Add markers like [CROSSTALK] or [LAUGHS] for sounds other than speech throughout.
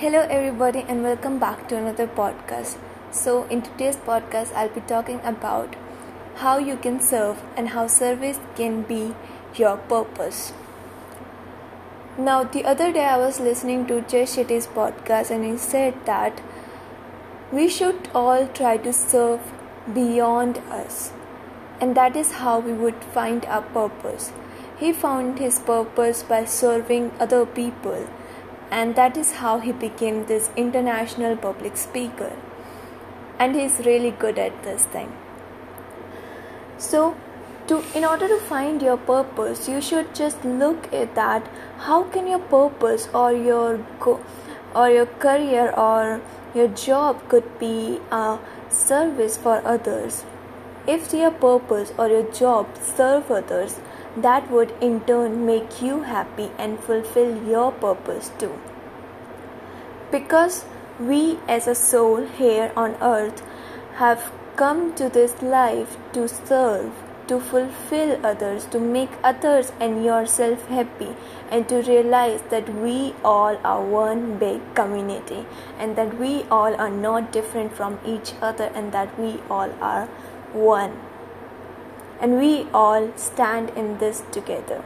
Hello, everybody, and welcome back to another podcast. So, in today's podcast, I'll be talking about how you can serve and how service can be your purpose. Now, the other day, I was listening to Jay Shetty's podcast, and he said that we should all try to serve beyond us, and that is how we would find our purpose. He found his purpose by serving other people and that is how he became this international public speaker. And he's really good at this thing. So to in order to find your purpose you should just look at that. How can your purpose or your go or your career or your job could be a service for others? If your purpose or your job serve others that would in turn make you happy and fulfill your purpose too. Because we as a soul here on earth have come to this life to serve, to fulfill others, to make others and yourself happy, and to realize that we all are one big community and that we all are not different from each other and that we all are one and we all stand in this together.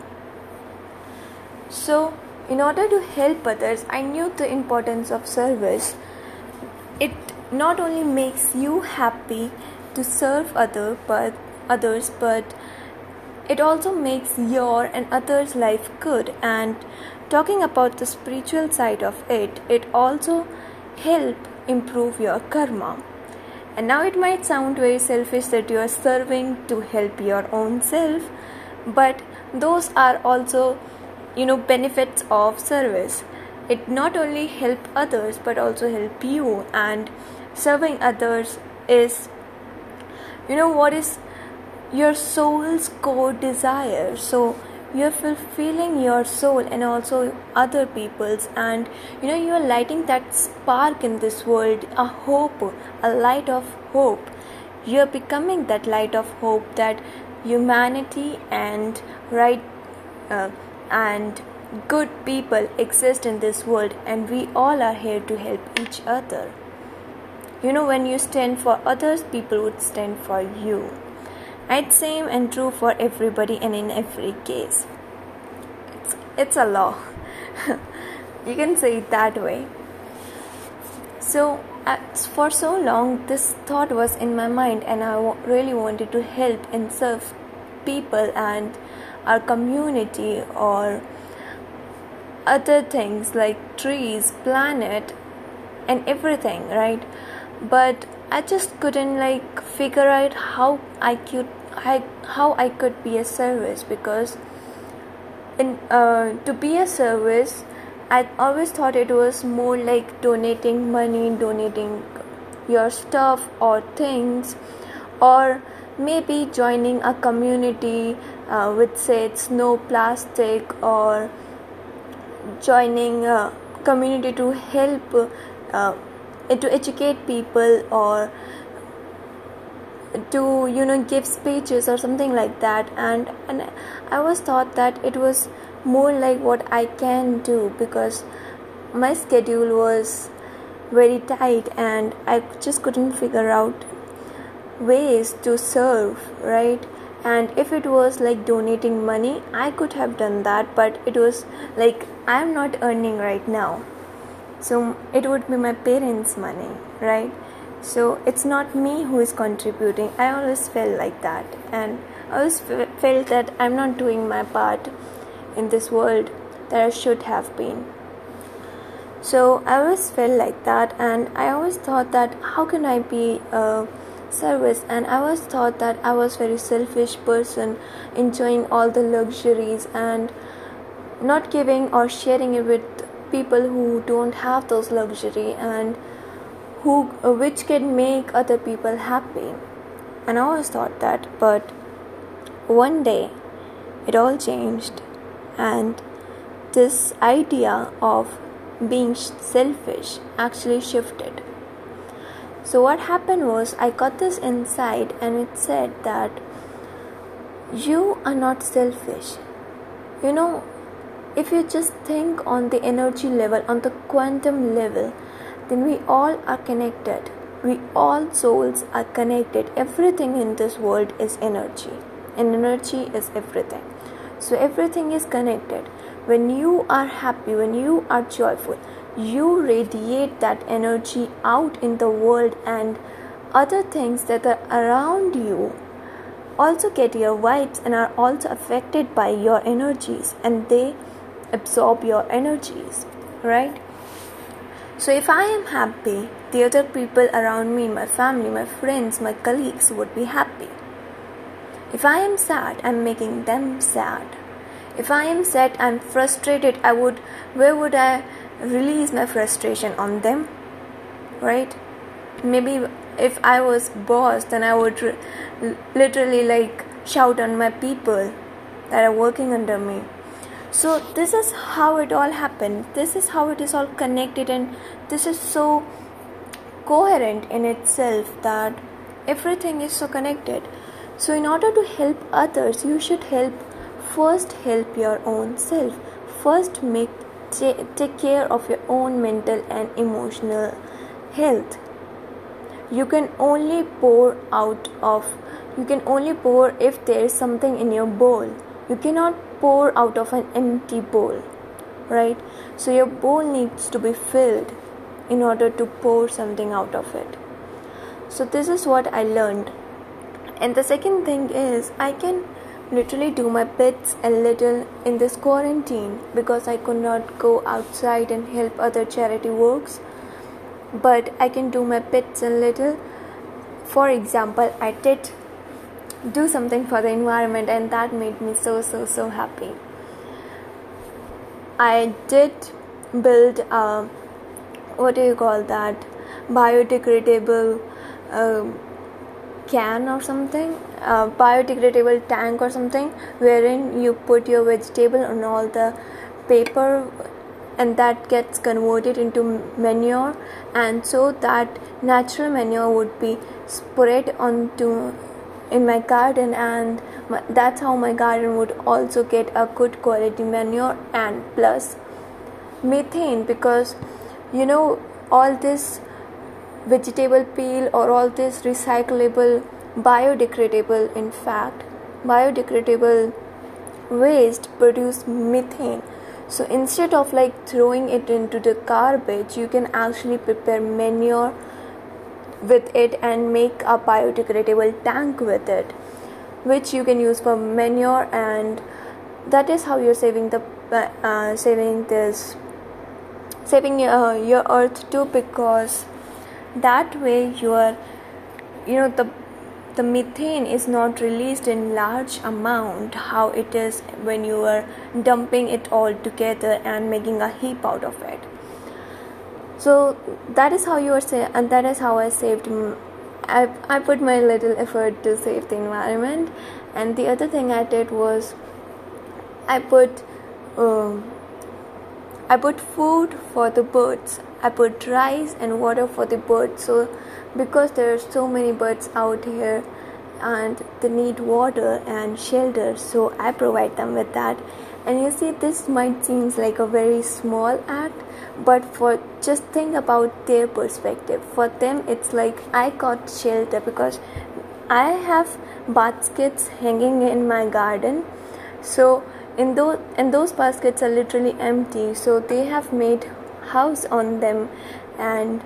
So, in order to help others, I knew the importance of service. It not only makes you happy to serve other but others but it also makes your and others life good and talking about the spiritual side of it it also help improve your karma and now it might sound very selfish that you are serving to help your own self, but those are also, you know, benefits of service. It not only help others but also help you and serving others is you know what is your soul's core desire. So you're fulfilling your soul and also other people's and you know you're lighting that spark in this world a hope a light of hope. You're becoming that light of hope that humanity and right uh, and good people exist in this world and we all are here to help each other. You know when you stand for others people would stand for you it's same and true for everybody and in every case. It's, it's a law. [LAUGHS] you can say it that way. So, for so long, this thought was in my mind, and I really wanted to help and serve people and our community or other things like trees, planet, and everything, right? But I just couldn't like figure out how I could I, how I could be a service because in uh, to be a service I always thought it was more like donating money donating your stuff or things or maybe joining a community uh, with say it's no plastic or joining a community to help uh, to educate people or to you know give speeches or something like that. And and i was thought that it was more like what i can do because my schedule was very tight and i just couldn't figure out ways to serve right? And if it was like donating money i could have done that but it was like i'm not earning right now so it would be my parents money right? So it's not me who is contributing. I always felt like that. And i always felt that i'm not doing my part in this world that i should have been. So i always felt like that. And i always thought that how can i be a service? And i always thought that i was very selfish person enjoying all the luxuries and not giving or sharing it with people who don't have those luxury and who which can make other people happy. And i always thought that but one day it all changed and this idea of being selfish actually shifted. So what happened was i got this insight and it said that you are not selfish. You know if you just think on the energy level on the quantum level then we all are connected. We all souls are connected. Everything in this world is energy and energy is everything. So everything is connected. When you are happy when you are joyful you radiate that energy out in the world and other things that are around you also get your vibes and are also affected by your energies and they absorb your energies right? So if i am happy the other people around me my family my friends my colleagues would be happy. If i am sad i'm making them sad. If i am sad i'm frustrated i would where would i release my frustration on them right? Maybe if i was boss then i would literally like shout on my people that are working under me so this is how it all happened. This is how it is all connected and this is so coherent in itself that everything is so connected. So in order to help others you should help first help your own self. First make take care of your own mental and emotional health. You can only pour out of you can only pour if there is something in your bowl. You cannot pour out of an empty bowl right so your bowl needs to be filled in order to pour something out of it so this is what i learned and the second thing is i can literally do my bits a little in this quarantine because I could not go outside and help other charity works. But I can do my bits a little. For example, I did do something for the environment, and that made me so so so happy. I did build a what do you call that biodegradable. Um, can or something a biodegradable tank or something wherein you put your vegetable on all the paper and that gets converted into manure and so that natural manure would be spread onto in my garden and my, that's how my garden would also get a good quality manure and plus methane because you know all this vegetable peel or all this recyclable biodegradable in fact biodegradable waste produce methane. So instead of like throwing it into the garbage you can actually prepare manure with it and make a biodegradable tank with it which you can use for manure and that is how you're saving the uh, saving this saving uh, your earth too because that way your you know the the methane is not released in large amount how it is when you are dumping it all together and making a heap out of it so that is how you are say and that is how i saved I, I put my little effort to save the environment and the other thing i did was i put um, i put food for the birds I put rice and water for the birds. So, because there are so many birds out here and they need water and shelter, so I provide them with that. And you see, this might seem like a very small act, but for just think about their perspective. For them, it's like I got shelter because I have baskets hanging in my garden. So in those and those baskets are literally empty. So they have made house on them and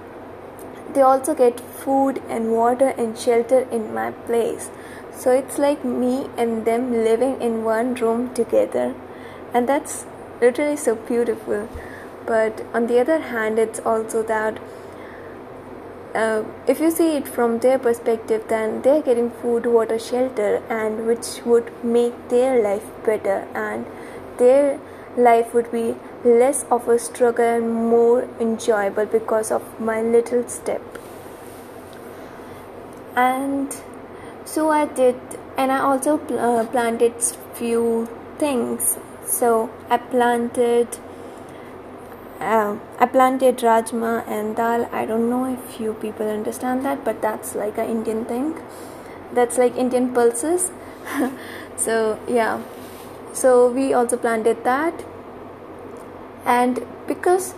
they also get food and water and shelter in my place so it's like me and them living in one room together and that's literally so beautiful but on the other hand it's also that uh, if you see it from their perspective then they're getting food water shelter and which would make their life better and their life would be less of a struggle and more enjoyable because of my little step. And so I did, and I also pl- uh, planted few things. So I planted. Uh, I planted rajma and dal. I don't know if you people understand that, but that's like an Indian thing. That's like Indian pulses. [LAUGHS] so yeah, so we also planted that and because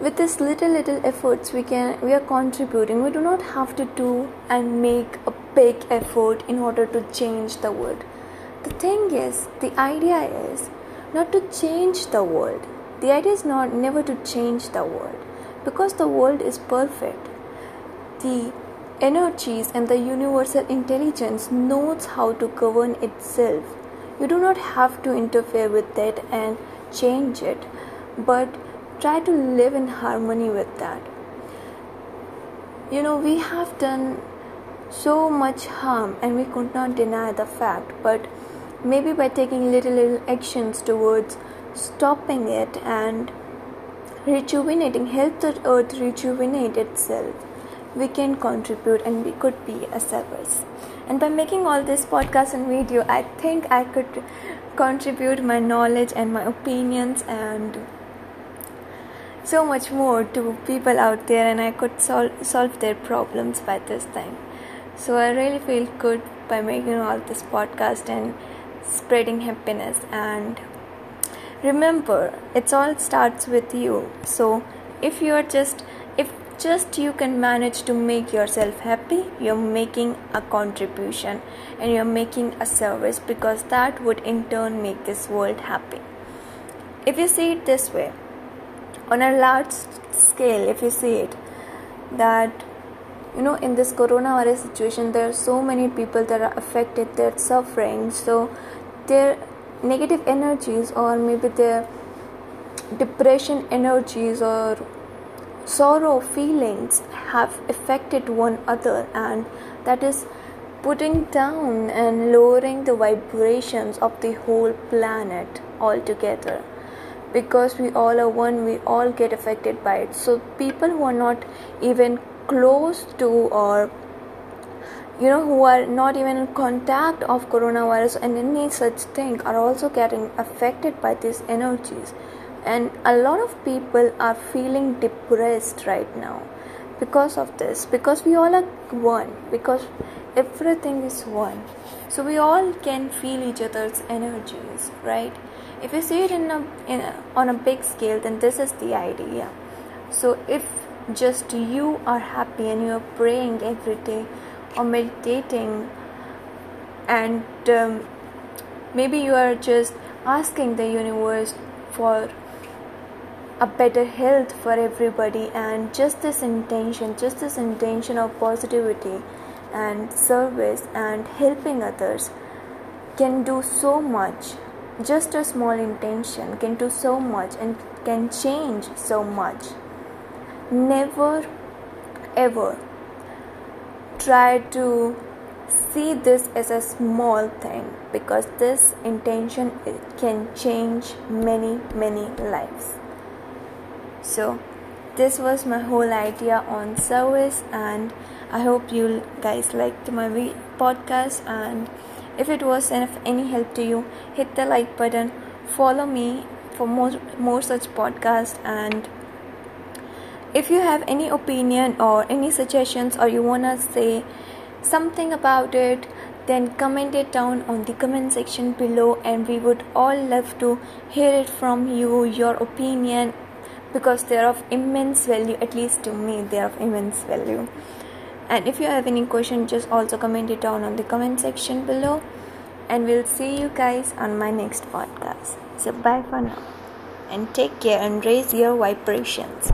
with this little little efforts we can we are contributing we do not have to do and make a big effort in order to change the world the thing is the idea is not to change the world. The idea is not never to change the world. Because the world is perfect the energies and the universal intelligence knows how to govern itself. You do not have to interfere with it and change it but try to live in harmony with that. You know we have done so much harm and we could not deny the fact but maybe by taking little little actions towards stopping it and rejuvenating help the earth rejuvenate itself we can contribute and we could be a service and by making all this podcast and video i think i could contribute my knowledge and my opinions and so much more to people out there and I could sol- solve their problems by this time. So I really feel good by making all this podcast and spreading happiness. And remember it's all starts with you. So if you are just if just you can manage to make yourself happy you're making a contribution and you're making a service because that would in turn make this world happy. If you see it this way on a large scale if you see it that you know in this coronavirus situation there are so many people that are affected they're suffering. So their negative energies or maybe their depression energies or sorrow feelings have affected one other and that is putting down and lowering the vibrations of the whole planet altogether. Because we all are one we all get affected by it. So people who are not even close to or you know who are not even in contact of coronavirus and any such thing are also getting affected by these energies. And a lot of people are feeling depressed right now because of this because we all are one because everything is one. So we all can feel each other's energies right? If you see it in a, in a, on a big scale then this is the idea. So if just you are happy and you are praying every day or meditating and um, maybe you are just asking the universe for a better health for everybody and just this intention just this intention of positivity and service and helping others can do so much just a small intention can do so much and can change so much. Never ever try to see this as a small thing because this intention can change many many lives. So this was my whole idea on service and i hope you guys liked my podcast and if it was of any help to you, hit the like button, follow me for more, more such podcasts and if you have any opinion or any suggestions or you want to say something about it then comment it down on the comment section below and we would all love to hear it from you your opinion because they're of immense value at least to me they're of immense value. And if you have any question just also comment it down on the comment section below. And we'll see you guys on my next podcast. So bye for now. And take care and raise your vibrations